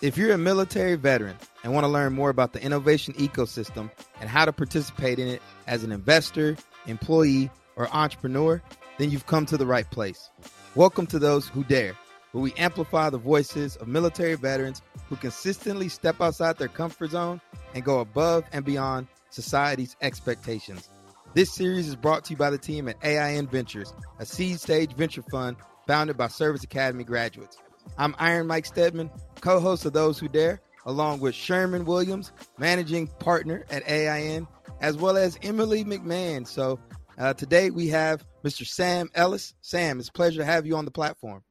If you're a military veteran and want to learn more about the innovation ecosystem and how to participate in it as an investor, employee, or entrepreneur, then you've come to the right place. Welcome to Those Who Dare, where we amplify the voices of military veterans who consistently step outside their comfort zone and go above and beyond society's expectations. This series is brought to you by the team at AIN Ventures, a seed stage venture fund founded by Service Academy graduates. I'm Iron Mike Stedman, co host of Those Who Dare, along with Sherman Williams, managing partner at AIN, as well as Emily McMahon. So uh, today we have Mr. Sam Ellis. Sam, it's a pleasure to have you on the platform.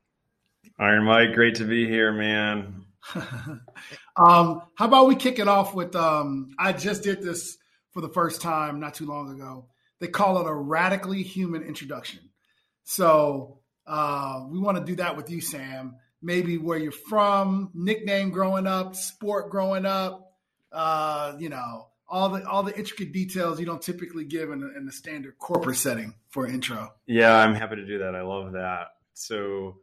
Iron Mike, great to be here, man. um, how about we kick it off with um, I just did this for the first time not too long ago. They call it a radically human introduction. So uh, we want to do that with you, Sam maybe where you're from, nickname growing up, sport growing up, uh, you know, all the all the intricate details you don't typically give in a, in the standard corporate setting for intro. Yeah, I'm happy to do that. I love that. So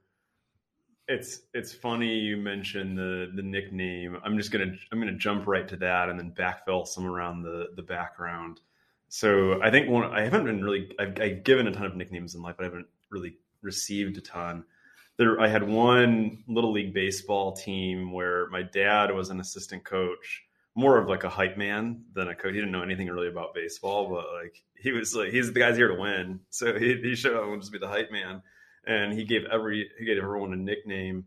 it's it's funny you mentioned the the nickname. I'm just gonna I'm gonna jump right to that and then backfill some around the the background. So I think one I haven't been really I've, I've given a ton of nicknames in life, but I haven't really received a ton there I had one little league baseball team where my dad was an assistant coach, more of like a hype man than a coach. He didn't know anything really about baseball, but like he was like he's the guy's here to win. So he, he showed up and just be the hype man. And he gave every he gave everyone a nickname.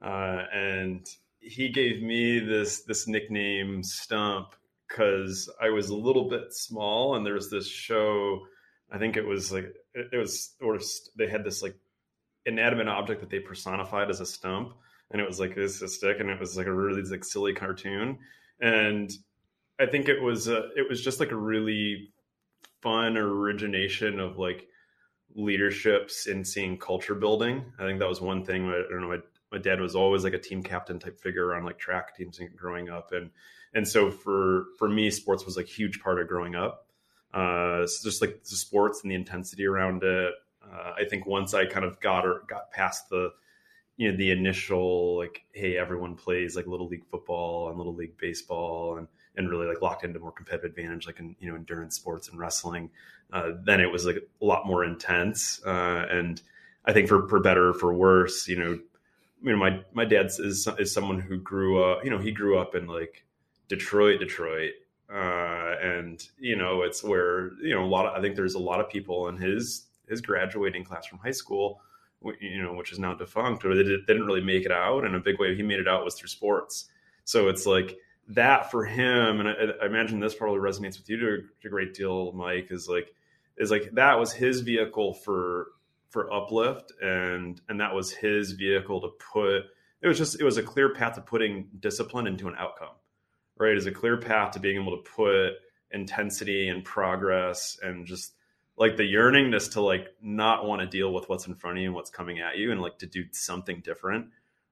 Uh, and he gave me this this nickname Stump because I was a little bit small and there was this show I think it was like it, was of they had this like inanimate object that they personified as a stump, and it was like this a stick, and it was like a really like silly cartoon, and I think it was a, it was just like a really fun origination of like leaderships in seeing culture building. I think that was one thing. I don't know. My, my dad was always like a team captain type figure on like track teams growing up, and and so for for me, sports was like huge part of growing up. Uh, so just like the sports and the intensity around it, uh, I think once I kind of got or got past the you know the initial like hey everyone plays like little league football and little league baseball and and really like locked into more competitive advantage like in you know endurance sports and wrestling uh, then it was like a lot more intense. Uh, and I think for for better or for worse you know you know my my dad is is someone who grew up you know he grew up in like Detroit Detroit. Uh, and you know it's where you know a lot of I think there's a lot of people in his his graduating class from high school, you know, which is now defunct, or they, did, they didn't really make it out. And a big way he made it out was through sports. So it's like that for him, and I, I imagine this probably resonates with you to a, great deal, Mike. Is like is like that was his vehicle for for uplift, and and that was his vehicle to put. It was just it was a clear path to putting discipline into an outcome, right? Is a clear path to being able to put intensity and progress and just like the yearningness to like not want to deal with what's in front of you and what's coming at you and like to do something different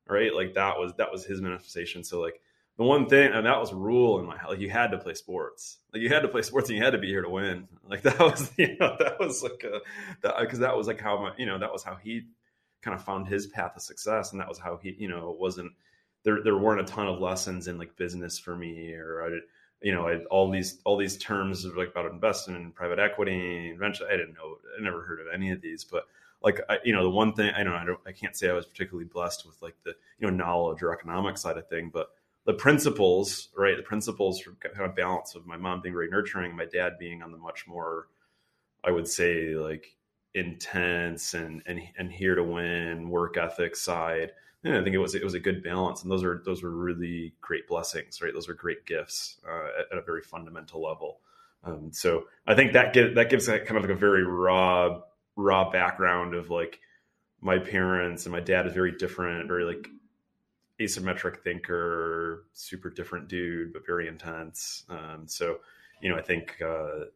right? Like that was that was his manifestation. So like the one thing and that was rule in my like you had to play sports. Like you had to play sports and you had to be here to win. Like that was you know that was like a that because that was like how my you know that was how he kind of found his path of success and that was how he you know it wasn't there there weren't a ton of lessons in like business for me or I did, you know, I, all these all these terms of like about investment and private equity venture. I didn't know. I never heard of any of these, but like I, you know, the one thing I don't, I don't, I can't say I was particularly blessed with like the you know knowledge or economic side of thing, but the principles, right? The principles for kind of balance of my mom being very nurturing, my dad being on the much more, I would say, like intense and and and here to win work ethic side I think it was it was a good balance, and those are those were really great blessings, right? Those are great gifts uh, at, at, a very fundamental level. Um, so I think that give, that gives kind of like a very raw raw background of like my parents and my dad is very different, very like asymmetric thinker, super different dude, but very intense. Um, so you know, I think uh,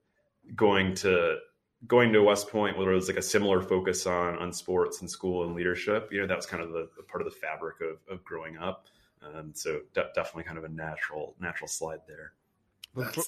going to going to West Point, where it was like a similar focus on on sports and school and leadership, you know, that was kind of the, the part of the fabric of, of growing up. Um, so de- definitely kind of a natural natural slide there. Before,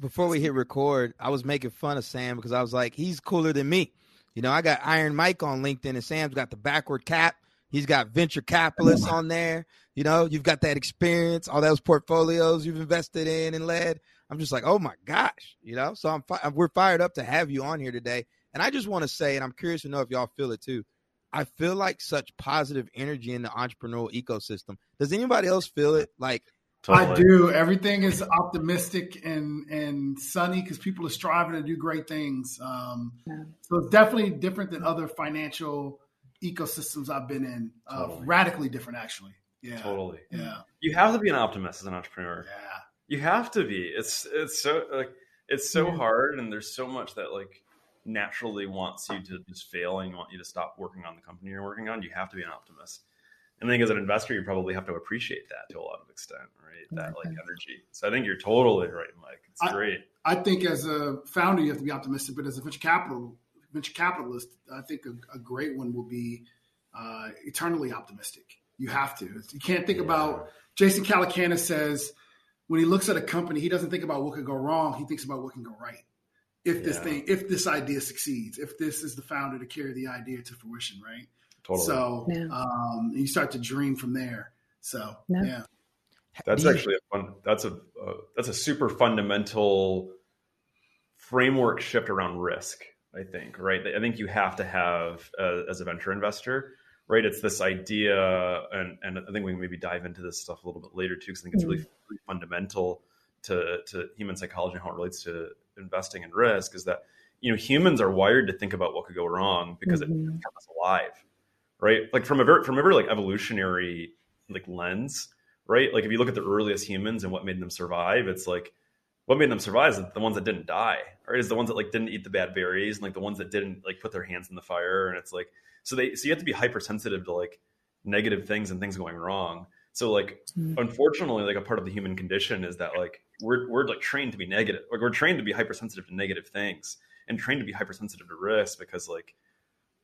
before, we hit record, I was making fun of Sam because I was like, he's cooler than me. You know, I got Iron Mike on LinkedIn, and Sam's got the backward cap He's got venture capitalists on there. You know, you've got that experience, all those portfolios you've invested in and led. I'm just like, oh my gosh, you know. So I'm fi- we're fired up to have you on here today. And I just want to say, and I'm curious to know if y'all feel it too. I feel like such positive energy in the entrepreneurial ecosystem. Does anybody else feel it? Like Totally. I do. Everything is optimistic and and sunny because people are striving to do great things. Um, yeah. So it's definitely different than other financial ecosystems I've been in. Uh, totally. Radically different, actually. Yeah. Totally. Yeah. You have to be an optimist as an entrepreneur. Yeah. You have to be. It's it's so like it's so yeah. hard, and there's so much that like naturally wants you to just fail and want you to stop working on the company you're working on. You have to be an optimist. And I think as an investor, you probably have to appreciate that to a lot of extent, right? That like energy. So I think you're totally right, Mike. It's I, great. I think as a founder, you have to be optimistic, but as a venture capital venture capitalist, I think a, a great one will be uh, eternally optimistic. You have to. You can't think yeah. about. Jason Calacanis says when he looks at a company, he doesn't think about what could go wrong. He thinks about what can go right. If yeah. this thing, if this idea succeeds, if this is the founder to carry the idea to fruition, right? Totally. So yeah. um, you start to dream from there. So yeah. yeah. That's actually a fun. That's a uh, that's a super fundamental framework shift around risk. I think right. I think you have to have uh, as a venture investor, right? It's this idea, and and I think we can maybe dive into this stuff a little bit later too, because I think it's really, mm-hmm. really fundamental to to human psychology and how it relates to investing and risk. Is that you know humans are wired to think about what could go wrong because mm-hmm. it keeps us alive right? Like from a very from a very like evolutionary like lens, right? Like if you look at the earliest humans and what made them survive, it's like what made them survive is the ones that didn't die, right? Is the ones that like didn't eat the bad berries and like the ones that didn't like put their hands in the fire. And it's like so they so you have to be hypersensitive to like negative things and things going wrong. So like mm-hmm. unfortunately, like a part of the human condition is that like we're we're like trained to be negative. Like we're trained to be hypersensitive to negative things and trained to be hypersensitive to risk because like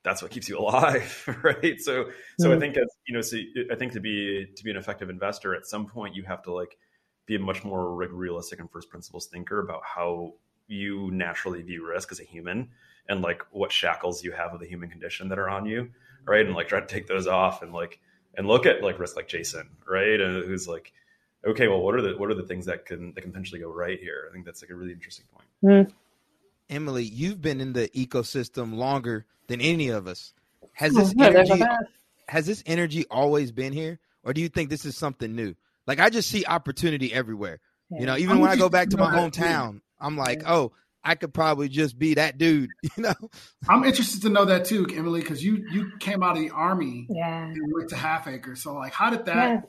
that's what keeps you alive right so so mm-hmm. i think as you know so i think to be to be an effective investor at some point you have to like be a much more realistic and first principles thinker about how you naturally view risk as a human and like what shackles you have of the human condition that are on you right and like try to take those off and like and look at like risk like jason right and who's like okay well what are the what are the things that can that can potentially go right here i think that's like a really interesting point mm-hmm. Emily, you've been in the ecosystem longer than any of us. Has this energy has this energy always been here, or do you think this is something new? Like I just see opportunity everywhere. Yeah. You know, even I'm when I go back to my hometown, I'm like, oh, I could probably just be that dude, you know. I'm interested to know that too, Emily, because you you came out of the army yeah. and went to Half Acre. So like, how did that? Yeah.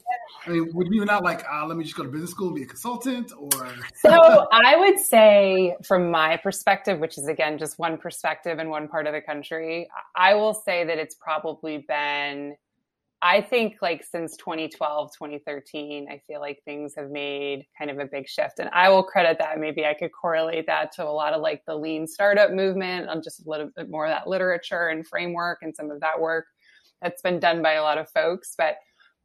I mean, would you not like, uh, let me just go to business school and be a consultant, or? So I would say, from my perspective, which is again just one perspective in one part of the country, I will say that it's probably been I think like since 2012, 2013, I feel like things have made kind of a big shift. And I will credit that. Maybe I could correlate that to a lot of like the lean startup movement on just a little bit more of that literature and framework and some of that work that's been done by a lot of folks. But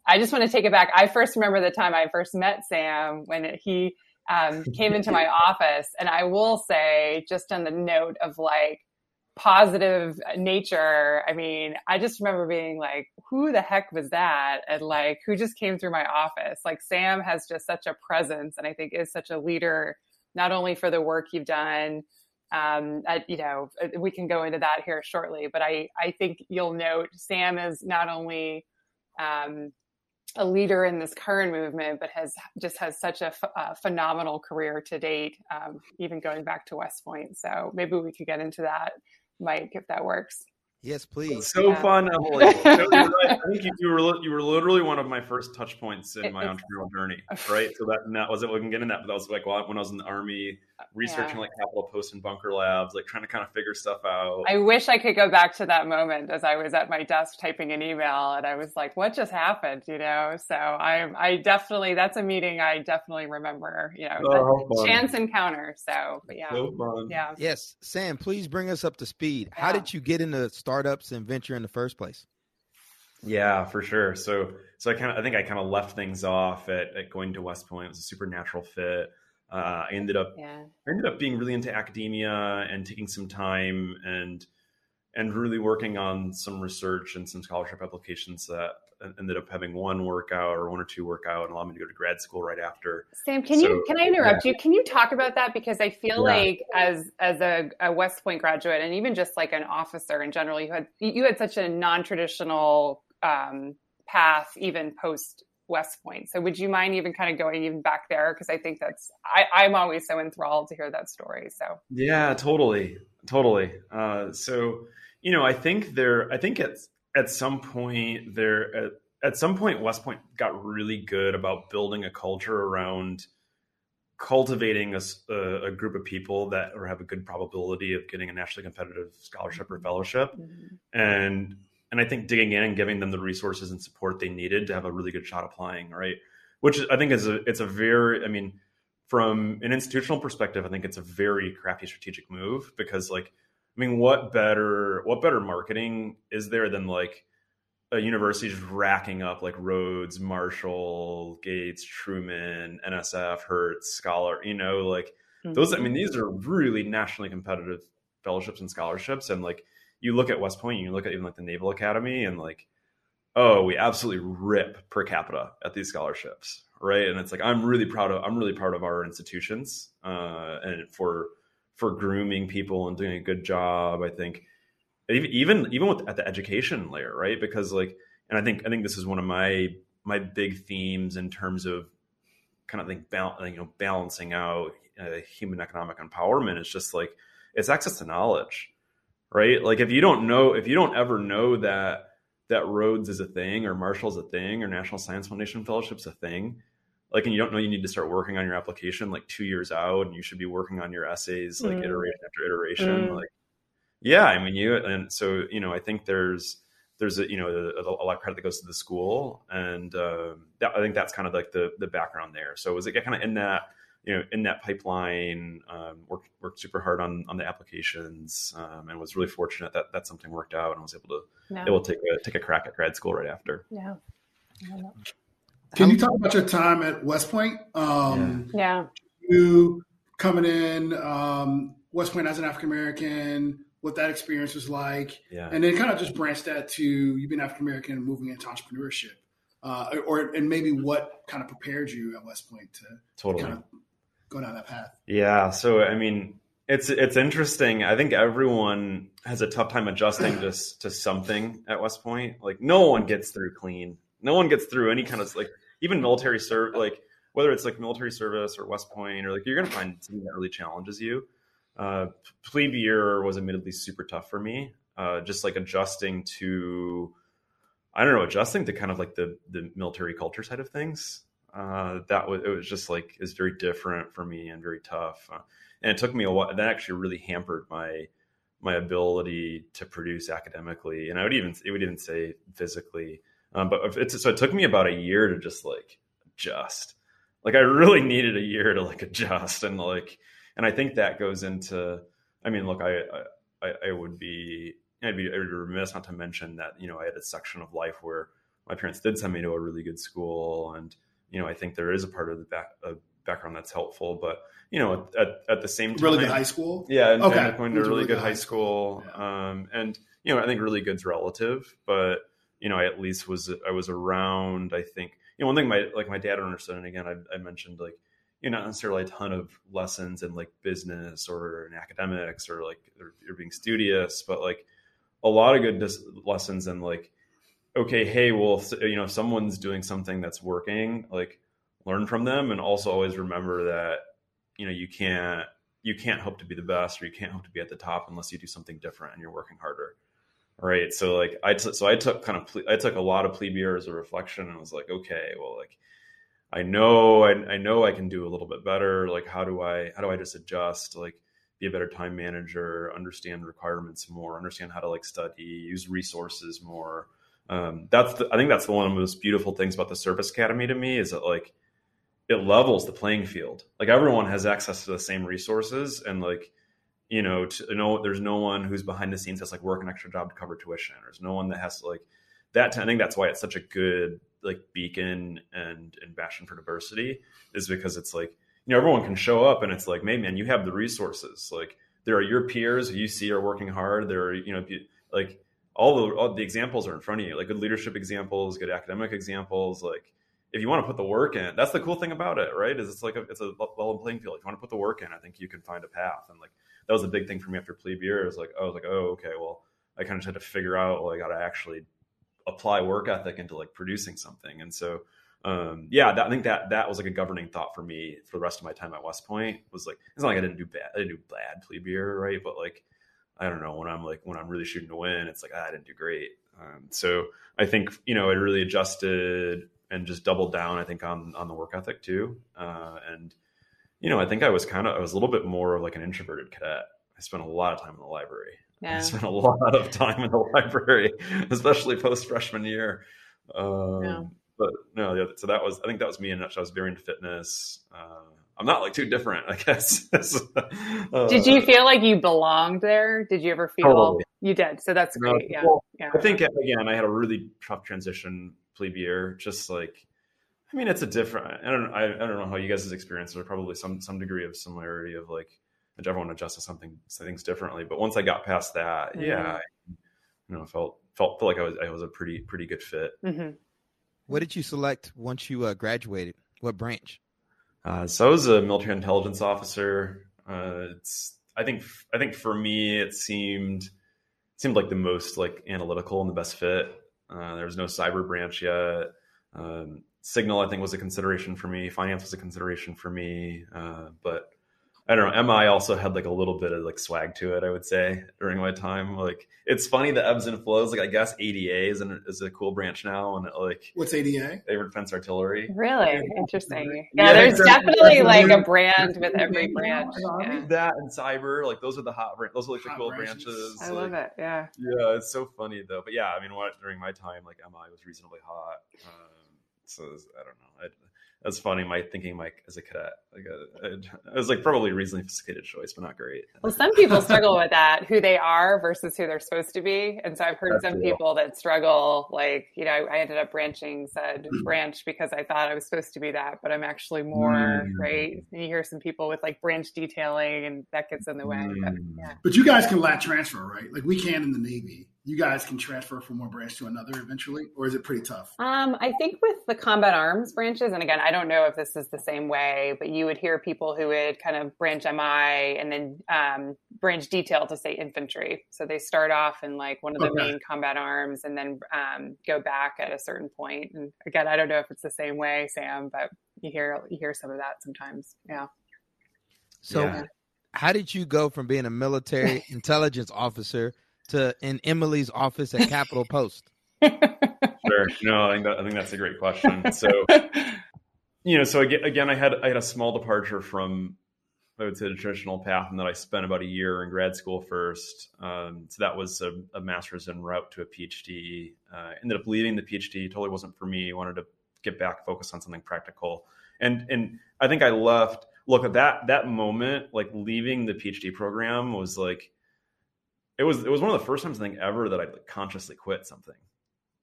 I just want to take it back. I first remember the time I first met Sam when he um, came into my office. And I will say, just on the note of like, positive nature. I mean, I just remember being like, who the heck was that? And like, who just came through my office? Like, Sam has just such a presence and I think is such a leader, not only for the work you've done. Um, you know, we can go into that here shortly, but I, I think you'll note Sam is not only, um, a leader in this current movement, but has just has such a, phenomenal career to date, um, even going back to West Point. So maybe we could get into that Mike, if that works. Yes, please. so yeah. fun, Emily. I think you, you, were you were literally one of my first touch points in my entrepreneurial journey, right? So that and that was it. We can get in that, but that was like when I was in the army, uh, researching yeah. like Capitol Post and bunker labs, like trying to kind of figure stuff out. I wish I could go back to that moment as I was at my desk typing an email, and I was like, "What just happened?" You know. So I, I definitely that's a meeting I definitely remember. You know, oh, chance encounter. So, but yeah, so yeah. Yes, Sam, please bring us up to speed. Yeah. How did you get into startups and venture in the first place? Yeah, for sure. So, so I kind of, I think I kind of left things off at, at going to West Point. It was a super natural fit. Uh, I ended up, yeah. I ended up being really into academia and taking some time and and really working on some research and some scholarship applications that ended up having one workout or one or two workout and allowed me to go to grad school right after. Sam, can so, you can I interrupt yeah. you? Can you talk about that because I feel yeah. like as as a, a, West Point graduate and even just like an officer in general, you had you had such a non traditional um, path even post West Point. So would you mind even kind of going even back there? Because I think that's I, I'm always so enthralled to hear that story. So yeah, totally, totally. Uh, so you know, I think there, I think at at some point there at, at some point West Point got really good about building a culture around cultivating a, a, group of people that or have a good probability of getting a nationally competitive scholarship or fellowship mm-hmm. and and I think digging in and giving them the resources and support they needed to have a really good shot applying, right? Which I think is a it's a very I mean, from an institutional perspective, I think it's a very crafty strategic move because like I mean, what better what better marketing is there than like a university just racking up like Rhodes, Marshall, Gates, Truman, NSF, Hertz, Scholar, you know, like mm-hmm. those I mean, these are really nationally competitive fellowships and scholarships and like you look at West Point, you look at even like the Naval Academy, and like, oh, we absolutely rip per capita at these scholarships, right? And it's like I'm really proud of I'm really proud of our institutions uh, and for for grooming people and doing a good job. I think even even with at the education layer, right? Because like, and I think I think this is one of my my big themes in terms of kind of bal- you know balancing out uh, human economic empowerment is just like it's access to knowledge right? Like if you don't know, if you don't ever know that that Rhodes is a thing or Marshall's a thing or National Science Foundation Fellowship's a thing, like and you don't know you need to start working on your application like two years out and you should be working on your essays like mm. iteration after iteration. Mm. Like yeah, I mean you and so you know I think there's there's a you know a, a lot of credit that goes to the school and uh, that, I think that's kind of like the the background there. So was it kind of in that you know, in that pipeline, um, worked worked super hard on on the applications, um, and was really fortunate that that something worked out, and was able to yeah. able to take a take a crack at grad school right after. Yeah. Can you talk about your time at West Point? Um, yeah. You coming in um, West Point as an African American, what that experience was like, yeah. and then kind of just branch that to you being African American and moving into entrepreneurship, uh, or and maybe what kind of prepared you at West Point to totally kind of go down that path. Yeah. So, I mean, it's it's interesting. I think everyone has a tough time adjusting just to something at West Point. Like no one gets through clean. No one gets through any kind of like even military serve like whether it's like military service or West Point or like you're gonna find something that really challenges you. Uh, plebe year was admittedly super tough for me. Uh, just like adjusting to I don't know, adjusting to kind of like the the military culture side of things uh, that was it was just like is very different for me and very tough. Uh, and it took me a while. That actually really hampered my my ability to produce academically, and I would even it would even say physically. Um, but it's so it took me about a year to just like adjust. Like I really needed a year to like adjust and like, and I think that goes into. I mean, look, I I, I would be I'd be, I'd be remiss not to mention that you know I had a section of life where my parents did send me to a really good school and you know, I think there is a part of the back, uh, background that's helpful. But you know, at, at the same time, really good high school. Yeah, and, okay. and going to a really, really good, high school, school. Yeah. Um, and you know, I think really good's relative, but you know, I at least was I was around. I think you know one thing my like my dad understood, and again, I, I mentioned like you know not necessarily a ton of lessons in like business or in academics or like you're being studious, but like a lot of good dis- lessons in like okay, hey, well, you know, if someone's doing something that's working, like learn from them, and also always remember that you know you can't you can't hope to be the best or you can't hope to be at the top unless you do something different and you're working harder right. So like i t- so i took kind of i took a lot of plebe years of reflection and was like okay well like i know I, I know i can do a little bit better. Like how do i how do i just adjust like be a better time manager understand requirements more understand how to like study use resources more? Um, that's the, I think that's the one of the most beautiful things about the Service Academy to me is that like it levels the playing field. Like everyone has access to the same resources, and like you know, to, know, there's no one who's behind the scenes has like work an extra job to cover tuition. There's no one that has to like that. I think that's why it's such a good like beacon and and bastion for diversity is because it's like you know everyone can show up and it's like, man, man, you have the resources. Like there are your peers who you see are working hard. There are you know like all the all the examples are in front of you, like good leadership examples, good academic examples. Like if you want to put the work in, that's the cool thing about it, right? Is it's like a, it's a level playing field. If you want to put the work in, I think you can find a path. And like that was a big thing for me after plebe year. It was like I was like, oh, okay, well, I kind of had to figure out, well, I got to actually apply work ethic into like producing something. And so, um, yeah, that, I think that that was like a governing thought for me for the rest of my time at West Point. Was like it's not like I didn't do bad, I didn't do bad plebe year, right? But like I don't know when I'm like when I'm really shooting to win, it's like ah, I didn't do great. Um, so I think you know I really adjusted and just doubled down. I think on on the work ethic too, uh, and you know I think I was kind of I was a little bit more of like an introverted cadet. I spent a lot of time in the library. Yeah. I spent a lot of time in the library, especially post freshman year. Um, yeah. But no, so that was I think that was me in a nutshell. I was very into fitness. Uh, I'm not like too different, I guess. uh, did you feel like you belonged there? Did you ever feel totally. you did? So that's great. No, yeah. Well, yeah. I think again, I had a really tough transition plebe year. Just like, I mean, it's a different. I don't. I, I don't know how you guys' experiences are. Probably some some degree of similarity of like everyone adjusts to something things differently. But once I got past that, mm-hmm. yeah, I, you know, felt felt felt like I was I was a pretty pretty good fit. Mm-hmm. What did you select once you uh, graduated? What branch? Uh, so I was a military intelligence officer. Uh, it's I think I think for me it seemed seemed like the most like analytical and the best fit. Uh, there was no cyber branch yet. Um, signal I think was a consideration for me. Finance was a consideration for me, uh, but I don't know. MI also had like a little bit of like swag to it. I would say during my time, like it's funny the ebbs and flows. Like I guess ADA is, an, is a cool branch now, and it, like what's ADA? Air Defense Artillery. Really interesting. Yeah, yeah there's definitely like a brand with every branch. Yeah. That and cyber, like those are the hot. Those are like the hot cool branches. branches. I like, love it. Yeah. Yeah, it's so funny though. But yeah, I mean, what during my time, like MI was reasonably hot. Um, so I don't know. I, that's funny. My thinking, Mike, as a cadet, like a, uh, a, it was like probably a reasonably sophisticated choice, but not great. Well, some people struggle with that, who they are versus who they're supposed to be. And so I've heard That's some real. people that struggle, like you know, I ended up branching said mm. branch because I thought I was supposed to be that, but I'm actually more mm. right. And you hear some people with like branch detailing, and that gets in the way. Mm. But, yeah. but you guys can lat transfer, right? Like we can in the Navy you guys can transfer from one branch to another eventually, or is it pretty tough? Um, I think with the combat arms branches, and again, I don't know if this is the same way, but you would hear people who would kind of branch MI and then um, branch detail to say infantry. So they start off in like one of the okay. main combat arms and then um, go back at a certain point. And again, I don't know if it's the same way, Sam, but you hear you hear some of that sometimes. Yeah. So, yeah. how did you go from being a military intelligence officer? To in Emily's office at Capitol Post? sure. No, I think that, I think that's a great question. So, you know, so again, again, I had I had a small departure from I would say the traditional path, and that I spent about a year in grad school first. Um, so that was a, a, master's en route to a PhD. Uh, ended up leaving the PhD. Totally wasn't for me. Wanted to get back, focus on something practical, and and I think I left. Look at that that moment, like leaving the PhD program was like it was it was one of the first times I think ever that I like consciously quit something.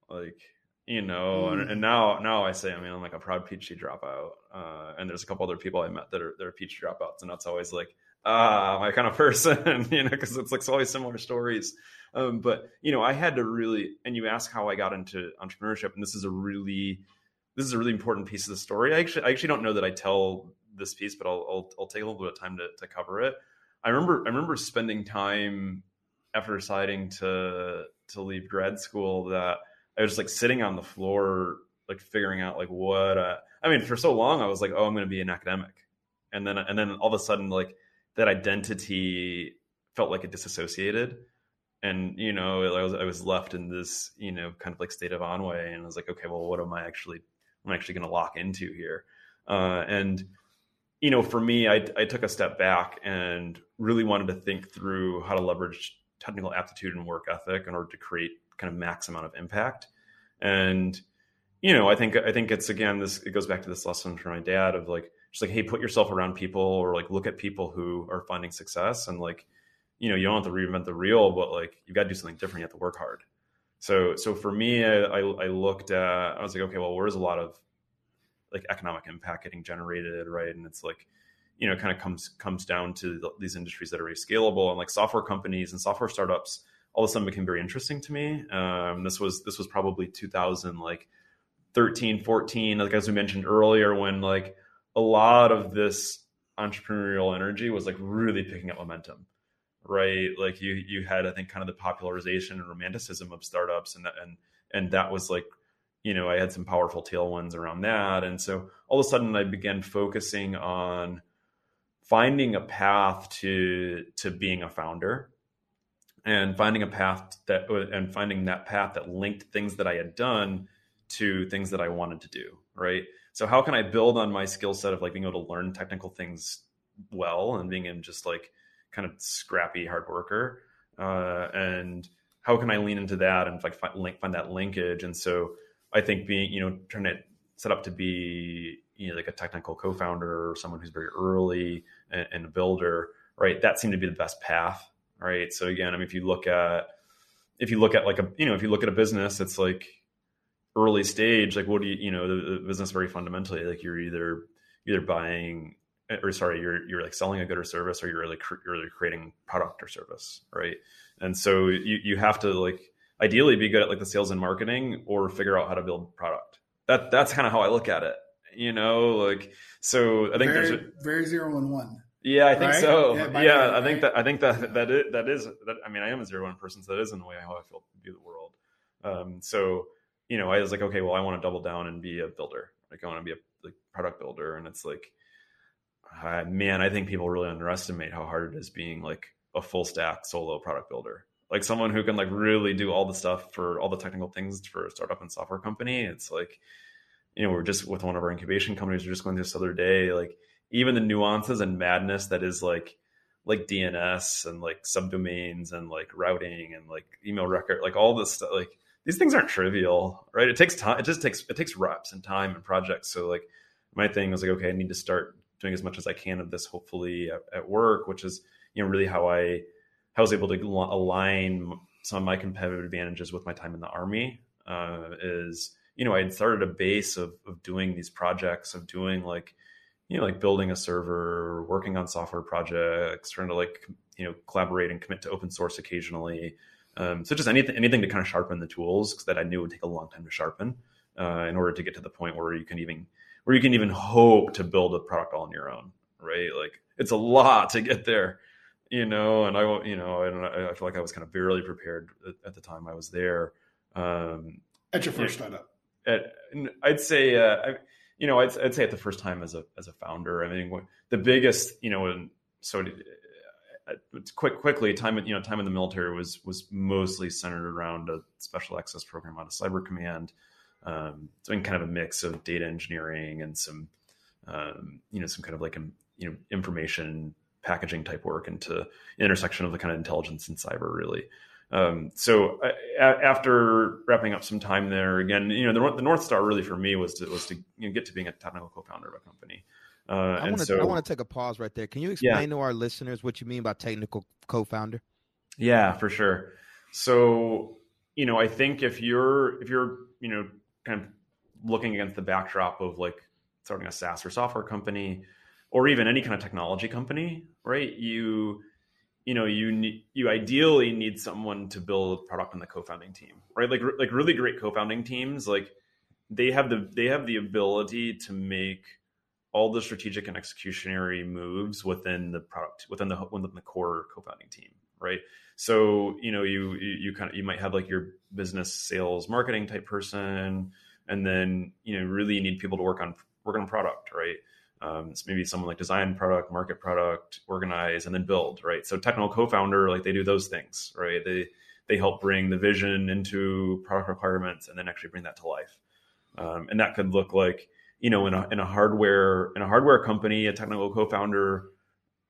Like you know, mm. and, and, now now I say I mean I'm like a proud PhD dropout, uh, and there's a couple other people I met that are that are PhD dropouts, and that's always like ah my kind of person, you know, because it's like it's always similar stories. Um, but you know, I had to really, and you ask how I got into entrepreneurship, and this is a really this is a really important piece of the story. I actually I actually don't know that I tell this piece, but I'll I'll, I'll take a little bit of time to to cover it. I remember I remember spending time after deciding to to leave grad school that I was just like sitting on the floor, like figuring out like what. Uh, I mean, for so long I was like, oh, I'm going to be an academic, and then and then all of a sudden like that identity felt like it disassociated, and you know I was I was left in this you know kind of like state of ennui, and I was like, okay, well, what am I actually I'm actually going to lock into here, uh, and you know, for me, I, I took a step back and really wanted to think through how to leverage technical aptitude and work ethic in order to create kind of max amount of impact. And you know, I think I think it's again this it goes back to this lesson from my dad of like just like hey, put yourself around people or like look at people who are finding success and like you know you don't have to reinvent the wheel, but like you got to do something different. You have to work hard. So so for me, I, I looked at I was like okay, well, where's a lot of like economic impact getting generated, right? And it's like you know kind of comes comes down to the, these industries that are very scalable and like software companies and software startups all of a sudden became very interesting to me. Um, this was this was probably 2000 like 13, 14, like as we mentioned earlier, when like a lot of this entrepreneurial energy was like really picking up momentum right like you you had i think kind of the popularization and romanticism of startups and and and that was like you know i had some powerful tailwinds around that and so all of a sudden i began focusing on finding a path to to being a founder and finding a path that and finding that path that linked things that i had done to things that i wanted to do right so how can I build on my skill set of like being able to learn technical things well and being in just like kind of scrappy hard worker? Uh, and how can I lean into that and like find, find that linkage? And so I think being, you know, trying to set up to be, you know, like a technical co-founder or someone who's very early and, and a builder, right? That seemed to be the best path, right? So again, I mean, if you look at, if you look at like a, you know, if you look at a business, it's like, early stage, like what do you, you know, the, the business very fundamentally, like you're either either buying or sorry, you're you're like selling a good or service, or you're like you're really creating product or service, right? And so you you have to like ideally be good at like the sales and marketing, or figure out how to build product. That that's kind of how I look at it, you know. Like so, I think very, there's a, very zero and one. Yeah, I think right? so. Yeah, Yeah, I think that I think that that is, that is that. I mean, I am a zero one person, so that is in the way how I feel view the world. Um, so you know, I was like, okay, well, I want to double down and be a builder. Like, I want to be a like, product builder. And it's like, uh, man, I think people really underestimate how hard it is being like a full stack solo product builder. Like someone who can like really do all the stuff for all the technical things for a startup and software company. It's like, you know, we're just with one of our incubation companies, we're just going through this other day, like even the nuances and madness that is like like DNS and like subdomains and like routing and like email record, like all this stuff, like these things aren't trivial, right? It takes time. It just takes it takes reps and time and projects. So like my thing was like, okay, I need to start doing as much as I can of this, hopefully at, at work, which is you know really how I how I was able to align some of my competitive advantages with my time in the army. Uh, is you know I had started a base of of doing these projects of doing like you know like building a server, working on software projects, trying to like you know collaborate and commit to open source occasionally um, so just anything, anything to kind of sharpen the tools that I knew would take a long time to sharpen uh, in order to get to the point where you can even where you can even hope to build a product all on your own, right? Like it's a lot to get there, you know. And I, you know, and I feel like I was kind of barely prepared at, at the time I was there. Um, at your first startup, at, I'd say, uh, I, you know, I'd, I'd say at the first time as a as a founder. I mean, the biggest, you know, and so uh, quick quickly time you know time in the military was was mostly centered around a special access program out of cyber command um, doing kind of a mix of data engineering and some um, you know some kind of like um, you know information packaging type work into intersection of the kind of intelligence and cyber really um, so uh, after wrapping up some time there again you know the, the north star really for me was to was to you know, get to being a technical co-founder of a company uh, I want to so, I want to take a pause right there. Can you explain yeah. to our listeners what you mean by technical co-founder? Yeah, for sure. So, you know, I think if you're if you're, you know, kind of looking against the backdrop of like starting a SaaS or software company or even any kind of technology company, right? You you know, you need you ideally need someone to build product on the co-founding team, right? Like like really great co-founding teams like they have the they have the ability to make all the strategic and executionary moves within the product within the within the core co-founding team right so you know you, you kind of you might have like your business sales marketing type person and then you know really you need people to work on work on product right um, it's maybe someone like design product market product organize and then build right? So technical co-founder like they do those things right? They they help bring the vision into product requirements and then actually bring that to life. Um, and that could look like you know in a in a hardware in a hardware company, a technical co-founder,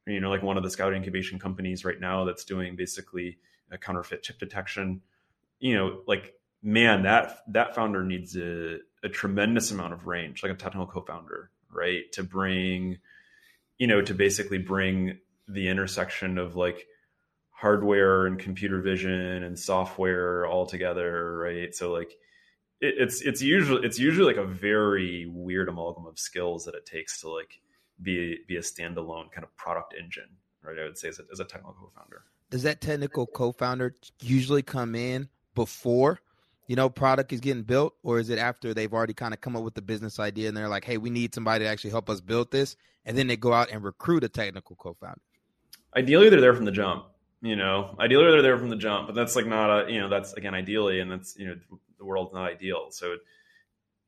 you know, like one of the scout incubation companies right now that's doing basically a counterfeit chip detection. You know, like man, that that founder needs a, a tremendous amount of range, like a technical co-founder, right, to bring, you know, to basically bring the intersection of like hardware and computer vision and software all together, right? So like it, it's it's usually it's usually like a very weird amalgam of skills that it takes to like be be a standalone kind of product engine, right? I would say as a, as a technical co-founder. does that technical co-founder usually come in before you know product is getting built or is it after they've already kind of come up with the business idea and they're like hey we need somebody to actually help us build this and then they go out and recruit a technical co-founder? Ideally they're there from the jump you know? Ideally they're there from the jump but that's like not a you know that's again ideally and that's you know the world's not ideal. So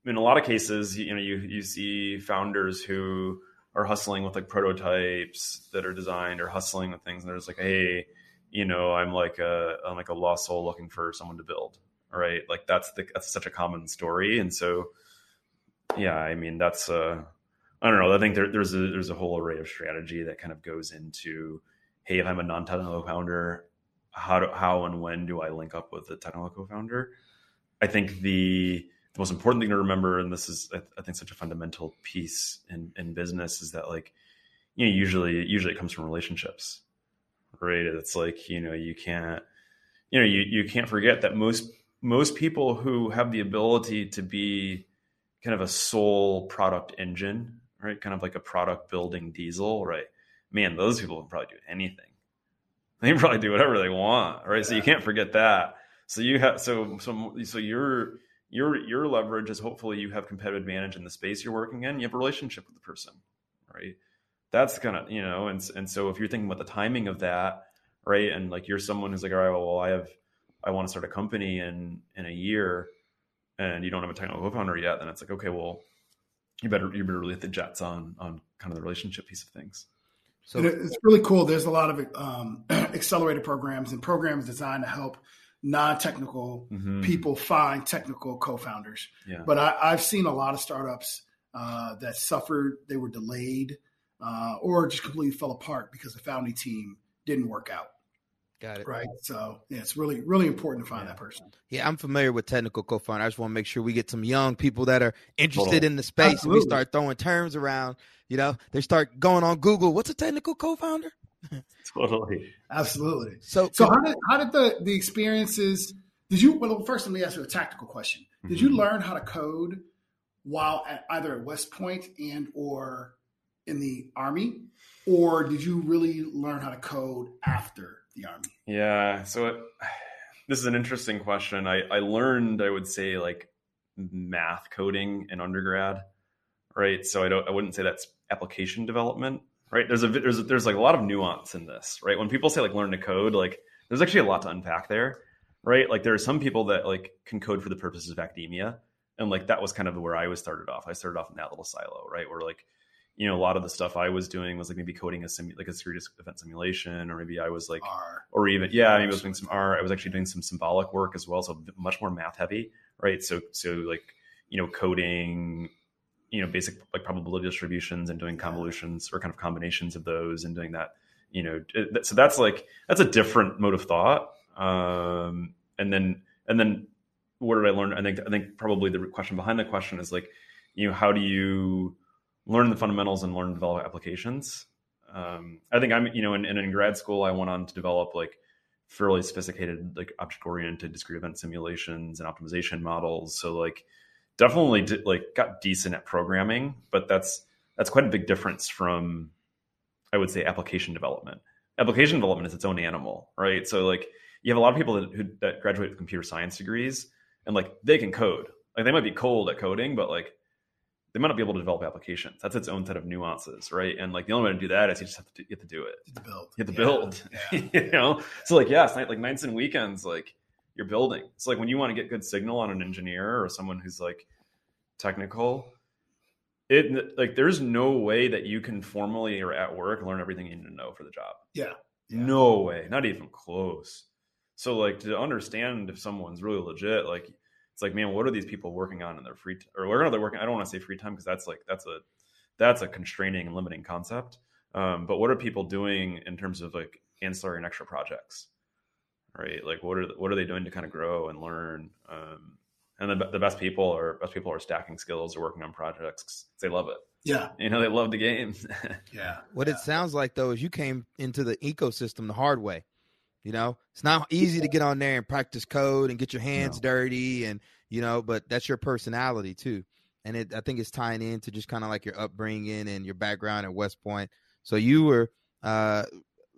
in a lot of cases you know you you see founders who are hustling with like prototypes that are designed or hustling with things and they're just like hey you know i'm like a i'm like a lost soul looking for someone to build right? Like that's the that's such a common story. And so yeah i mean that's uh i don't know. I think there, there's a there's a whole array of strategy that kind of goes into hey if i'm a non-technical founder how do how and when do i link up with a technical co-founder? I think the the most important thing to remember, and this is I, think such a fundamental piece in, in business, is that like you know usually usually it comes from relationships, right? It's like you know you can't you know you you can't forget that most most people who have the ability to be kind of a sole product engine, right? Kind of like a product building diesel, right? Man, those people can probably do anything. They can probably do whatever they want, right? Yeah. So you can't forget that. So you have so so so you're your your leverage is hopefully you have competitive advantage in the space you're working in. You have a relationship with the person, right? That's kind of you know, and and so if you're thinking about the timing of that, right, and like you're someone who's like, all right, well, I have I want to start a company in in a year, and you don't have a technical co-founder yet, then it's like, okay, well, you better you better really hit the jets on on kind of the relationship piece of things. So it's really cool. There's a lot of um, accelerated programs and programs designed to help non-technical mm-hmm. people find technical co-founders. Yeah. But I, have seen a lot of startups uh, that suffered; they were delayed uh, or just completely fell apart because the founding team didn't work out. Got it. Right. So yeah, it's really, really important to find yeah. that person. Yeah, I'm familiar with technical co-founder. I just want to make sure we get some young people that are interested in the space Absolutely. and we start throwing terms around. You know, they start going on Google. What's a technical co-founder? totally. Absolutely. So, so how did how did the the experiences? Did you? Well, first let me ask you a tactical question. Did mm-hmm. you learn how to code while at either at West Point and or in the Army, or did you really learn how to code after the Army? Yeah. So it, this is an interesting question. I I learned I would say like math coding in undergrad, right? So I don't I wouldn't say that's application development right? There's a there's a, there's like a lot of nuance in this, right? When people say like learn to code, like there's actually a lot to unpack there, right? Like there are some people that like can code for the purposes of academia, and like that was kind of where I was started off. I started off in that little silo, right? Where like you know a lot of the stuff I was doing was like maybe coding a simu- like a serious event simulation, or maybe I was like, R. or even yeah, maybe I was doing some R. I was actually doing some symbolic work as well, so much more math heavy, right? So so like you know coding you know basic like probability distributions and doing convolutions or kind of combinations of those and doing that you know so that's like that's a different mode of thought um and then and then what did i learn i think i think probably the question behind the question is like you know how do you learn the fundamentals and learn to develop applications um i think i'm you know in, in grad school i went on to develop like fairly sophisticated like object oriented discrete event simulations and optimization models so like definitely like got decent at programming, but that's that's quite a big difference from I would say application development. Application development is its own animal, right? So like you have a lot of people that who, that graduate with computer science degrees and like they can code. Like they might be cold at coding, but like they might not be able to develop applications. That's its own set of nuances, right? And like the only way to do that is you just have to do, you have to do it. You have to build. You have to yeah. build. Yeah. you know, so like yeah, like nights and weekends, like you're building. It's like when you want to get good signal on an engineer or someone who's like technical, it like there's no way that you can formally or at work learn everything you need to know for the job. Yeah. yeah. No way, not even close. So like to understand if someone's really legit, like it's like, man, what are these people working on in their free time? Or where are they working? I don't want to say free time because that's like that's a that's a constraining and limiting concept. Um, but what are people doing in terms of like ancillary and extra projects? Right? Like what are what are they doing to kind of grow and learn? Um, and the, the best people are best people are stacking skills or working on projects they love it. Yeah, you know they love the game. yeah. What yeah. it sounds like though is you came into the ecosystem the hard way. You know, it's not easy to get on there and practice code and get your hands no. dirty and you know, but that's your personality too. And it, I think it's tying into just kind of like your upbringing and your background at West Point. So you were, uh,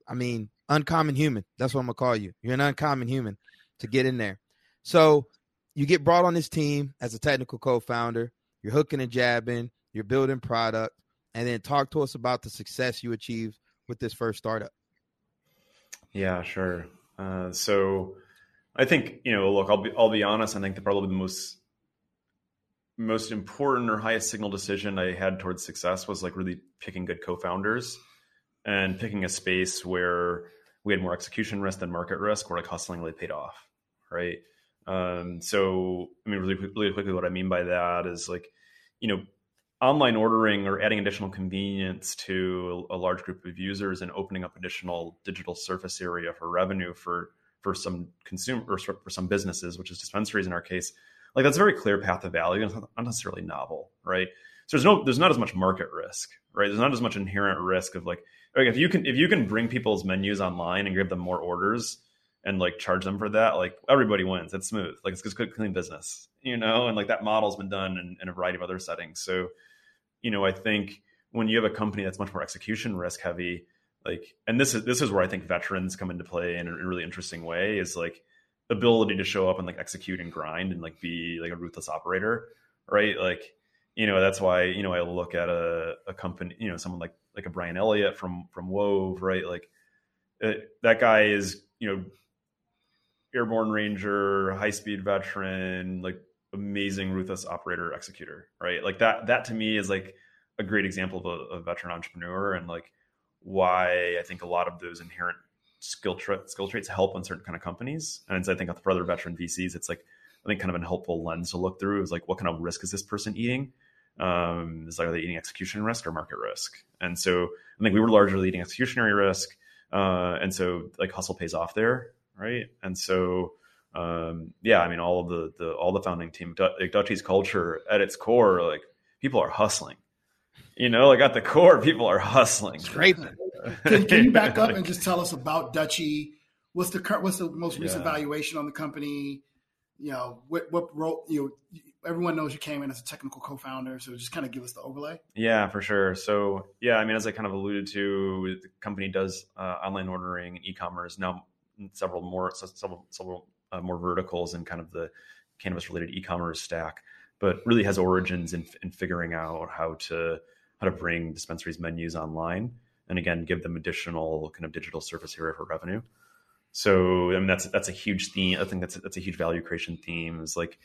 I mean, uncommon human. That's what I'm gonna call you. You're an uncommon human to get in there. So you get brought on this team as a technical co-founder. You're hooking and jabbing. You're building product, and then talk to us about the success you achieved with this first startup. Yeah, sure. Uh, so I think you know, look, I'll be I'll be honest. I think the probably the most most important or highest signal decision I had towards success was like really picking good co-founders and picking a space where we had more execution risk than market risk, where like hustling really paid off, right? Um, so I mean, really, really quickly, what I mean by that is like, you know, online ordering or adding additional convenience to a, large group of users and opening up additional digital surface area for revenue for for some consumer or for some businesses, which is dispensaries in our case, like that's a very clear path of value and not necessarily novel, right? So there's no there's not as much market risk, right? There's not as much inherent risk of like, like if you can if you can bring people's menus online and give them more orders and like charge them for that, like everybody wins. It's smooth, like it's just good clean business, you know. And like that model's been done in, in a variety of other settings. So, you know, I think when you have a company that's much more execution risk heavy, like, and this is this is where I think veterans come into play in a really interesting way. Is like ability to show up and like execute and grind and like be like a ruthless operator, right? Like, you know, that's why, you know, I look at a, a company, you know, someone like, like a Brian Elliott from, from Wove, right? Like it, uh, that guy is, you know, airborne ranger, high speed veteran, like amazing ruthless operator executor, right? Like that, that to me is like a great example of a, a veteran entrepreneur and like why I think a lot of those inherent skill tra- skill traits help on certain kind of companies. And I think for other veteran VCs, it's like I think kind of a helpful lens to look through is like what kind of risk is this person eating? Um, is like are they eating execution risk or market risk? And so I think we were largely eating executionary risk, uh, and so like hustle pays off there, right? And so um, yeah, I mean all of the the all the founding team, Dutchie's culture at its core, like people are hustling. You know, like at the core, people are hustling. Scraping. Can, can you back up and just tell us about Dutchie? What's the what's the most recent yeah. valuation on the company? You know, what what role you know, everyone knows you came in as a technical co-founder, so just kind of give us the overlay. Yeah, for sure. So yeah, I mean, as I kind of alluded to, the company does uh, online ordering and e-commerce now. Several more, several several uh, more verticals and kind of the cannabis related e-commerce stack, but really has origins in, in figuring out how to how to bring dispensaries menus online and again give them additional kind of digital surface area for revenue. So I mean that's that's a huge theme. I think that's that's a huge value creation theme is like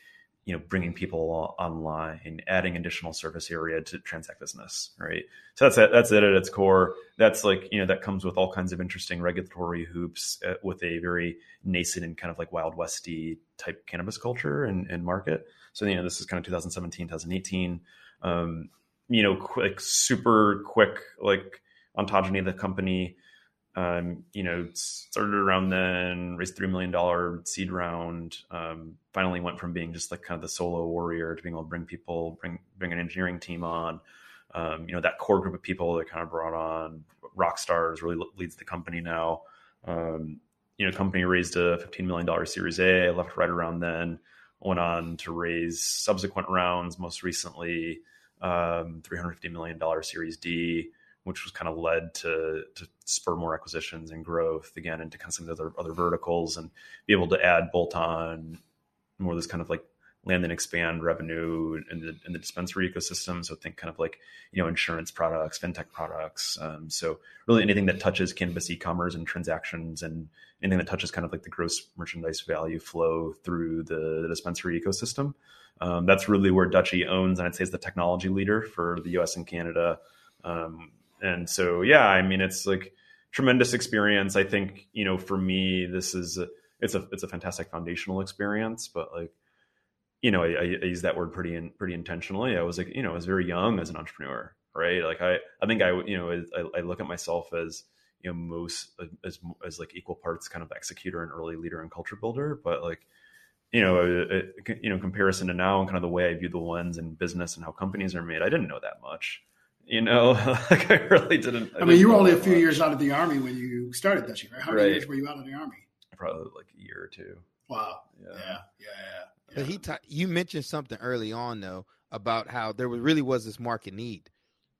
you know bringing people online, adding additional surface area to transact business, right? So that's it, that's it at its core. That's like you know that comes with all kinds of interesting regulatory hoops uh, with a very nascent and kind of like wild westy type cannabis culture and, and market. So you know this is kind of 2017, 2018. Um, you know, quick, super quick, like ontogeny of the company. Um, you know, started around then, raised three million dollar seed round. Um, finally, went from being just like kind of the solo warrior to being able to bring people, bring bring an engineering team on. Um, you know, that core group of people that kind of brought on rock stars really leads the company now. Um, you know, company raised a fifteen million dollar Series A. Left right around then. Went on to raise subsequent rounds. Most recently, um, three hundred fifty million dollar Series D which was kind of led to to spur more acquisitions and growth again into kind of some of the other other verticals and be able to add bolt on more of this kind of like land and expand revenue in the in the dispensary ecosystem. So think kind of like you know insurance products, fintech products. Um, so really anything that touches cannabis e-commerce and transactions and anything that touches kind of like the gross merchandise value flow through the, the dispensary ecosystem. Um, that's really where Dutchie owns, and I'd say is the technology leader for the U.S. and Canada. Um, and so yeah i mean it's like tremendous experience. I think you know for me this is a, it's a it's a fantastic foundational experience but like you know I, I use that word pretty in, pretty intentionally. I was like you know i was very young as an entrepreneur right? Like i i think i you know i, I look at myself as you know most as as like equal parts kind of executor and early leader and culture builder. But like you know, you know, comparison to now and kind of the way I view the lens in business and how companies are made, I didn't know that much you know, like I really didn't. I, I mean, you were only a few much. years out of the army when you started Dutchie, right? How many years were you out of the army? Probably like a year or two. Wow. Yeah. Yeah. Yeah. yeah. But he, ta- you mentioned something early on though about how there was, really was this market need.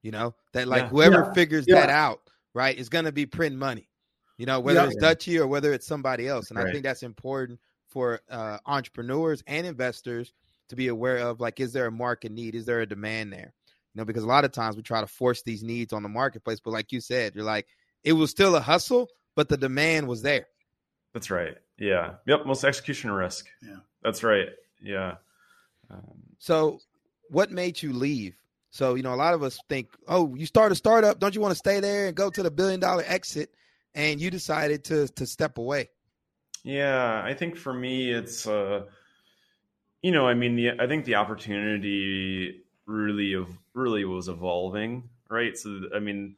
You know that like yeah. whoever figures that out, right, is going to be printing money. You know, whether Yeah. it's Dutchie or whether it's somebody else, and I think that's important for uh, entrepreneurs and investors to be aware of. Like, is there a market need? Is there a demand there? You know, because a lot of times we try to force these needs on the marketplace, but like you said, you're like, it was still a hustle, but the demand was there. That's right. Yeah. Yep. Most execution risk. Yeah. That's right. Yeah. Um, So, what made you leave? So, you know, a lot of us think, oh, you start a startup, don't you want to stay there and go to the billion dollar exit? And you decided to to step away. Yeah, I think for me, it's uh, you know, I mean, the, I think the opportunity really of really was evolving, right? So, I mean,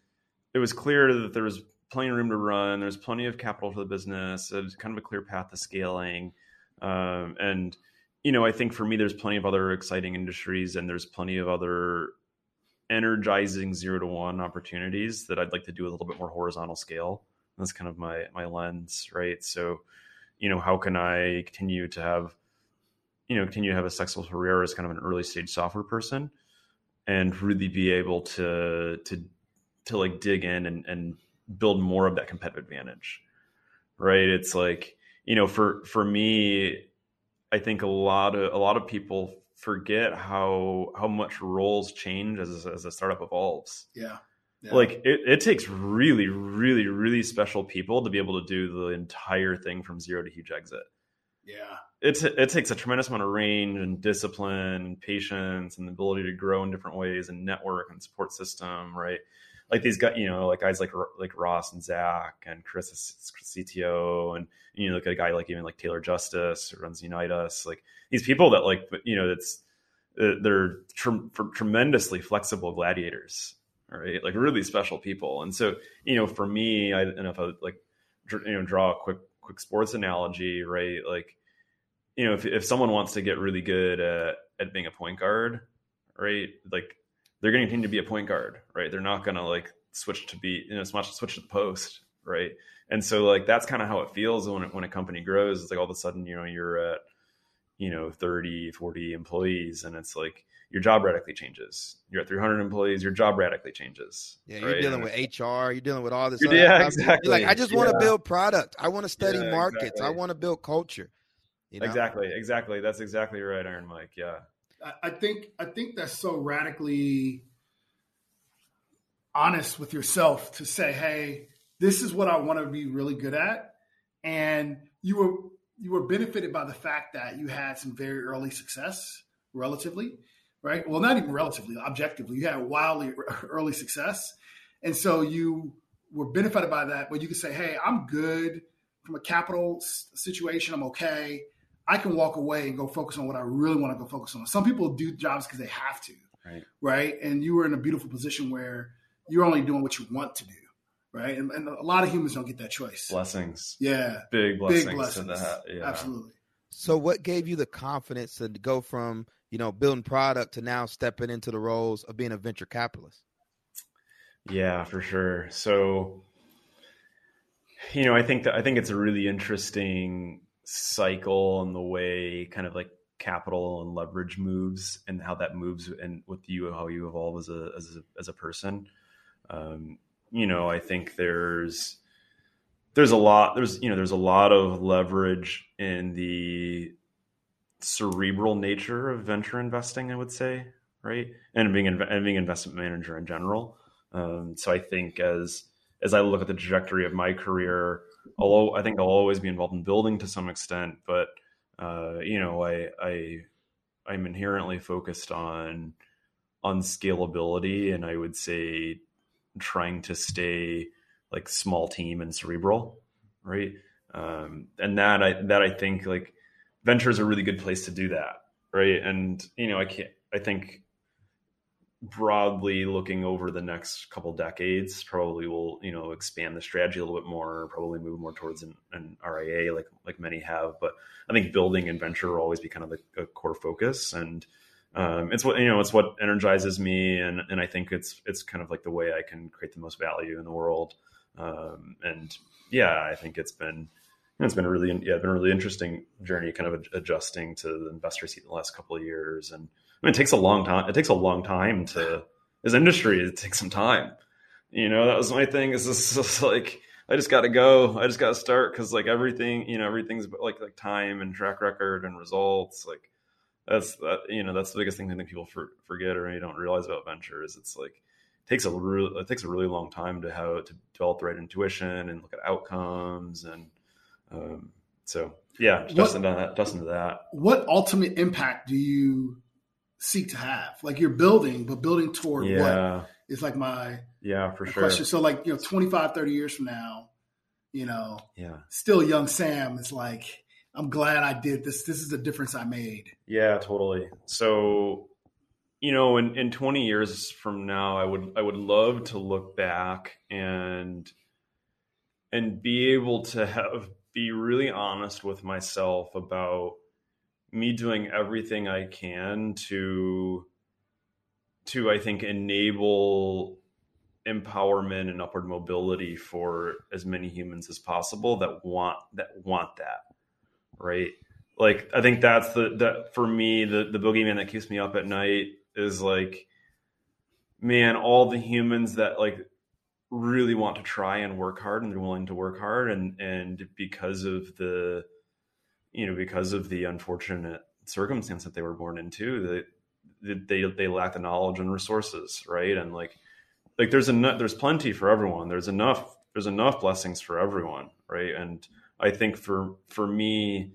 it was clear that there was plenty of room to run. There's plenty of capital for the business. There's kind of a clear path to scaling, um, and you know, I think for me, there's plenty of other exciting industries, and there's plenty of other energizing zero to one opportunities that I'd like to do a little bit more horizontal scale. That's kind of my my lens, right? So, you know, how can I continue to have, you know, continue to have a successful career as kind of an early stage software person, and really be able to to to like dig in and and build more of that competitive advantage, right? It's like you know, for for me, I think a lot of a lot of people forget how how much roles change as as a startup evolves Yeah. Yeah. like it, it takes really really really special people to be able to do the entire thing from zero to huge exit yeah. it's it takes a tremendous amount of range and discipline and patience and the ability to grow in different ways and network and support system right like these guys you know like guys like like ross and zach and chris is cto and you know look at a guy like even like taylor justice who runs unite us like these people that like you know it's uh, they're tre- tremendously flexible gladiators right? Like really special people. And so, you know, for me, I don't know if I like, you know, draw a quick, quick sports analogy, right? Like, you know, if, if someone wants to get really good at, at being a point guard, right? Like they're going to continue to be a point guard, right? They're not going to like switch to be, you know, as much switch to the post, right? And so like, that's kind of how it feels when, it, when a company grows. It's like all of a sudden, you know, you're at, you know, 30, 40 employees and it's like, your job radically changes. You're at 300 employees, your job radically changes. Yeah, you're right? dealing with HR. You're dealing with all this. Yeah, stuff. You're like. I just want to Yeah. build product. I want to study Yeah, markets. I want to build culture. You know? Exactly, exactly. That's exactly right, Iron Mike. Yeah. I- I think I think that's so radically honest with yourself to say, "Hey, this is what I want to be really good at," and you were you were benefited by the fact that you had some very early success, relatively, right? Well, not even relatively, objectively, you had wildly early success, and so you were benefited by that. But you could say, "Hey, I'm good from a capital situation. I'm okay." I can walk away and go focus on what I really want to go focus on. Some people do jobs because they have to, Right. right? And you were in a beautiful position where you're only doing what you want to do, right? And, and a lot of humans don't get that choice. Blessings. Yeah, Big blessings, big blessings. to that. Yeah. Absolutely. So, what gave you the confidence to go from you know building product to now stepping into the roles of being a venture capitalist? Yeah, for sure. So, you know, I think that I think it's a really interesting cycle and the way kind of like capital and leverage moves and how that moves and with you how you evolve as a as a, as a person. Um, you know, I think there's there's a lot there's you know there's a lot of leverage in the cerebral nature of venture investing. I would say, right, and being and being investment manager in general. Um, so I think as as I look at the trajectory of my career, although I think I'll always be involved in building to some extent, but uh, you know, I I I'm inherently focused on on scalability, and I would say trying to stay like small team and cerebral, right? Um, and that I that I think like venture is a really good place to do that, right? And you know, I can't. I think broadly looking over the next couple decades probably will you know expand the strategy a little bit more probably move more towards an, an ria like like many have. But i think building and venture will always be kind of a, a core focus. And um, it's what you know it's what energizes me. And and i think it's it's kind of like the way i can create the most value in the world. Um, and yeah i think it's been it's been a really yeah been a really interesting journey kind of adjusting to the investor seat in the last couple of years. And I mean, it takes a long time. It takes a long time to, as industry, it takes some time. You know, that was my thing. Is this is like I just got to go. I just got to start because like everything, you know, everything's like like time and track record and results. Like that's that you know that's the biggest thing I think people for, forget or you don't realize about ventures. It's like it takes a real it takes a really long time to how to develop the right intuition and look at outcomes and um, so yeah, dust into that. Into that. What ultimate impact do you seek to have? Like you're building, but building toward yeah. what is like my yeah for my sure. Question. So like you know, 25, 30 years from now, you know, yeah, still young Sam is like, I'm glad I did this. This is the difference I made. Yeah, totally. So you know in, in 20 years from now i would i would love to look back and and be able to have be really honest with myself about me doing everything i can to to i think enable empowerment and upward mobility for as many humans as possible that want that want that right? Like i think that's the that for me the the boogeyman that keeps me up at night is like man all the humans that like really want to try and work hard and they're willing to work hard and and because of the you know because of the unfortunate circumstance that they were born into they they they lack the knowledge and resources right? And like like there's enough there's plenty for everyone. There's enough there's enough blessings for everyone right? And i think for for me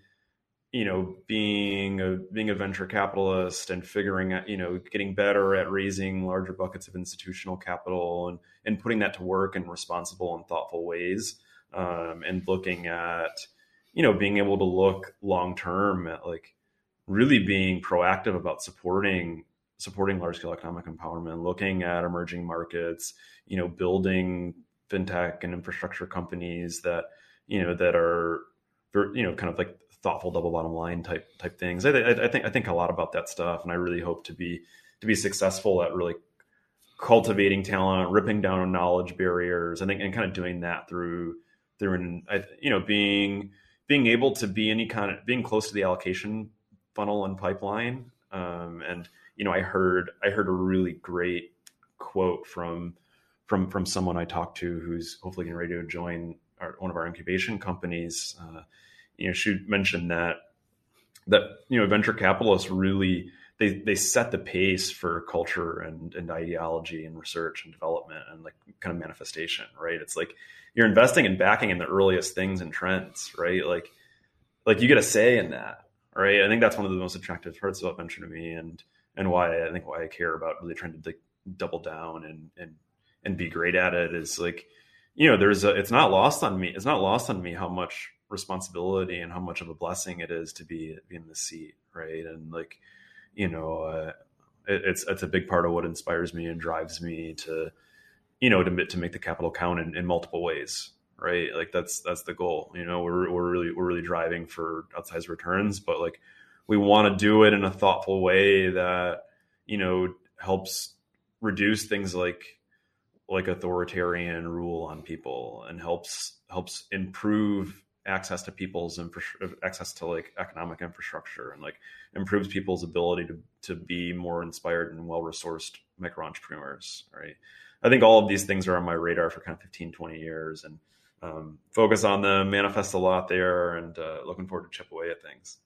you know being a being a venture capitalist and figuring out you know getting better at raising larger buckets of institutional capital and and putting that to work in responsible and thoughtful ways um, and looking at you know being able to look long term at like really being proactive about supporting supporting large scale economic empowerment looking at emerging markets you know building fintech and infrastructure companies that you know that are you know kind of like thoughtful double bottom line type type things. I, I, I, think I think a lot about that stuff, and I really hope to be to be successful at really cultivating talent, ripping down knowledge barriers. I think and kind of doing that through through an you know being being able to be any kind of being close to the allocation funnel and pipeline. Um, and you know, I heard I heard a really great quote from from from someone I talked to who's hopefully getting ready to join our, one of our incubation companies. Uh, you know, she mentioned that that you know venture capitalists really they they set the pace for culture and and ideology and research and development and like kind of manifestation, right? It's like you're investing and backing in the earliest things and trends, right? Like like you get a say in that, right? I think that's one of the most attractive parts about venture to me and and why I think why I care about really trying to like double down and and and be great at it is like you know there's a it's not lost on me it's not lost on me how much responsibility and how much of a blessing it is to be, in the seat, right? And like, you know, uh, it, it's it's a big part of what inspires me and drives me to, you know, to to make the capital count in, in multiple ways, right? Like that's that's the goal. You know, we're we're really we're really driving for outsized returns, but like we want to do it in a thoughtful way that you know helps reduce things like like authoritarian rule on people and helps helps improve access to people's infra- access to like economic infrastructure and like improves people's ability to to be more inspired and well resourced micro entrepreneurs right i think all of these things are on my radar for kind of 15 20 years and um, focus on them manifest a lot there and uh, looking forward to chip away at things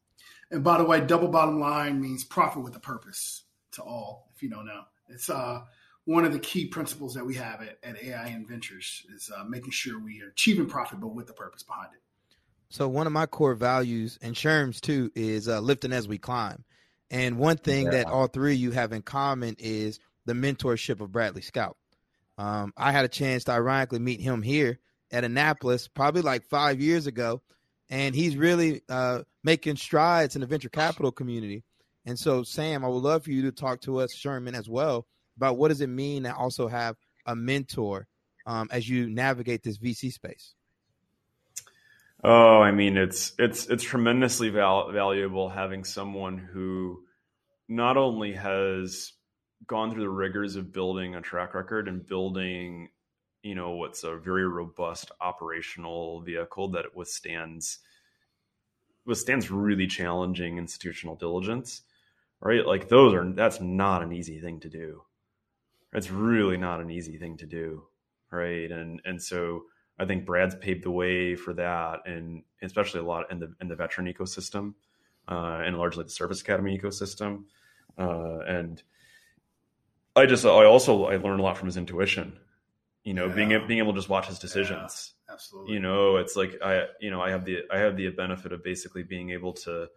and by the way double bottom line means profit with a purpose to all if you don't know it's uh one of the key principles that we have at, at AIN Ventures is uh, making sure we are achieving profit, but with the purpose behind it. So one of my core values and Sherm's too is uh, lifting as we climb. And one thing yeah. that all three of you have in common is the mentorship of Bradley Scout. Um, I had a chance to ironically meet him here at Annapolis probably like five years ago, and he's really uh, making strides in the venture capital community. And so, Sam, I would love for you to talk to us, Sherman, as well, about what does it mean to also have a mentor um, as you navigate this VC space. Oh, I mean, it's it's it's tremendously val- valuable having someone who not only has gone through the rigors of building a track record and building, you know, what's a very robust operational vehicle that withstands withstands really challenging institutional diligence, right? Like those are that's not an easy thing to do. It's really not an easy thing to do, right? And and so I think Brad's paved the way for that, and especially a lot in the in the veteran ecosystem, uh, and largely the service academy ecosystem. Uh, and I just I also I learned a lot from his intuition. You know, yeah. being being able to just watch his decisions. Yeah, absolutely. You know, it's like I you know I have the I have the benefit of basically being able to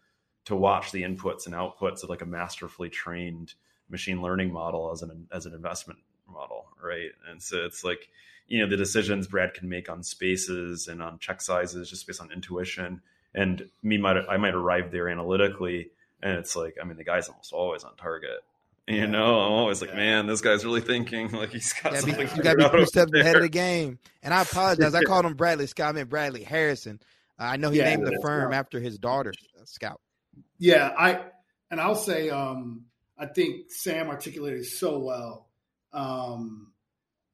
to watch the inputs and outputs of like a masterfully trained machine learning model as an as an investment model, right? And so it's like you know the decisions Brad can make on spaces and on check sizes just based on intuition. And me might I might arrive there analytically, and it's like I mean the guy's almost always on target. You know, I'm always like, man, this guy's really thinking. Like he's got yeah, something. You got to be two steps ahead of the game. And I apologize. I called him Bradley Scout. I meant Bradley Harrison. Uh, I know he yeah, named the firm after his daughter, uh, Scout. Yeah, I and I'll say, um, I think Sam articulated so well. Um,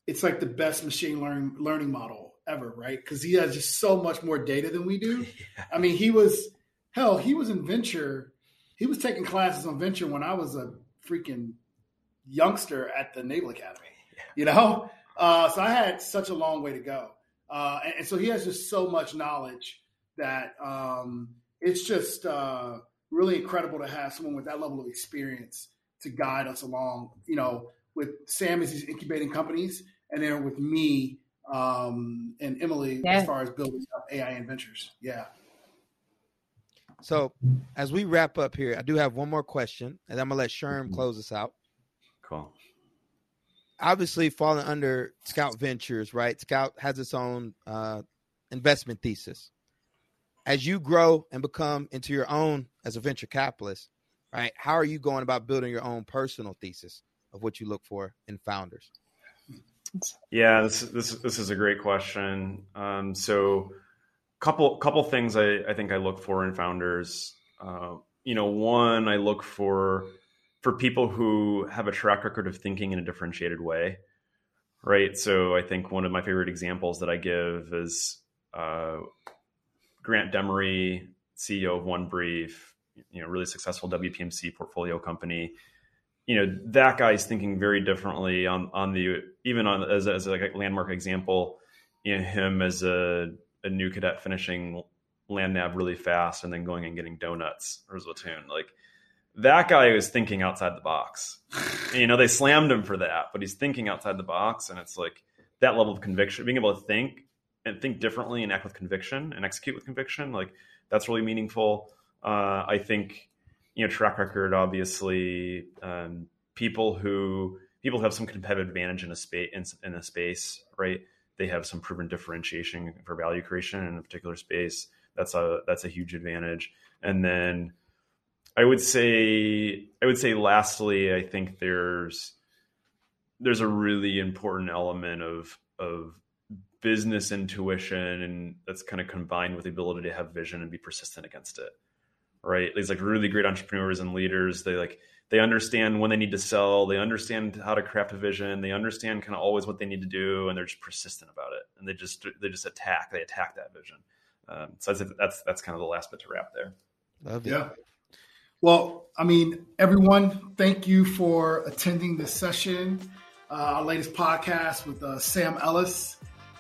it's like the best machine learning learning model ever, right? Because he has just so much more data than we do. Yeah. I mean, he was hell, he was in venture. He was taking classes on venture when I was a freaking youngster at the Naval Academy. You know, uh, so I had such a long way to go, uh, and, and, so he has just so much knowledge that um, it's just uh, really incredible to have someone with that level of experience to guide us along. You know, with Sam as he's incubating companies and then with me um, and Emily yeah. as far as building up AIN ventures. Yeah. So as we wrap up here, I do have one more question, and I'm gonna let Sherm mm-hmm. close us out. Cool. Obviously, falling under Scout Ventures, right? Scout has its own uh, investment thesis. As you grow and become into your own as a venture capitalist, right? How are you going about building your own personal thesis of what you look for in founders? Yeah, this this this is a great question. Um, so, couple couple things I, I think I look for in founders. Uh, you know, one I look for for people who have a track record of thinking in a differentiated way, right? So, I think one of my favorite examples that I give is uh, Grant Demaree, CEO of Onebrief, you know, really successful WPMC portfolio company you know that guy's thinking very differently on on the even on as, as like a landmark example you know him as a, a new cadet finishing land nav really fast and then going and getting donuts or Zlatoon. like that guy is thinking outside the box. And, you know they slammed him for that but he's thinking outside the box and it's like that level of conviction being able to think and think differently and act with conviction and execute with conviction like that's really meaningful. Uh, i think you know track record obviously um, people who people who have some competitive advantage in a space in, in, a space right they have some proven differentiation for value creation in a particular space. That's a that's a huge advantage. And then i would say i would say lastly i think there's there's a really important element of of business intuition and that's kind of combined with the ability to have vision and be persistent against it right? These like really great entrepreneurs and leaders. They like they understand when they need to sell. They understand how to craft a vision. They understand kind of always what they need to do, and they're just persistent about it. And they just they just attack. They attack that vision. Um, so that's that's that's kind of the last bit to wrap there. Love yeah. Well, I mean, everyone, thank you for attending this session, uh, our latest podcast with uh, Sam Ellis,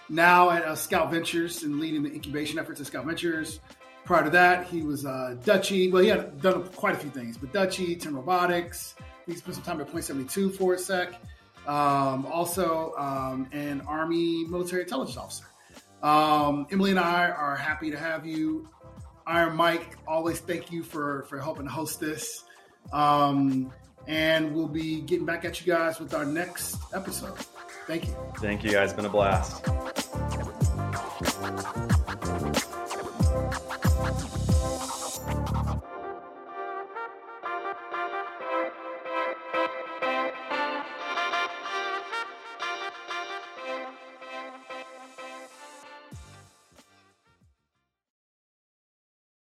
now at uh, Scout Ventures and leading the incubation efforts at Scout Ventures. Prior to that, he was uh, Dutchie. Well, he had done quite a few things, but Dutchie, 10 Robotics. He spent some time at Point 72 for a sec. Um, also, um, an Army military intelligence officer. Um, Emily and I are happy to have you. Iron Mike, always thank you for for helping host this. Um, and we'll be getting back at you guys with our next episode. Thank you. Thank you guys. Been a blast.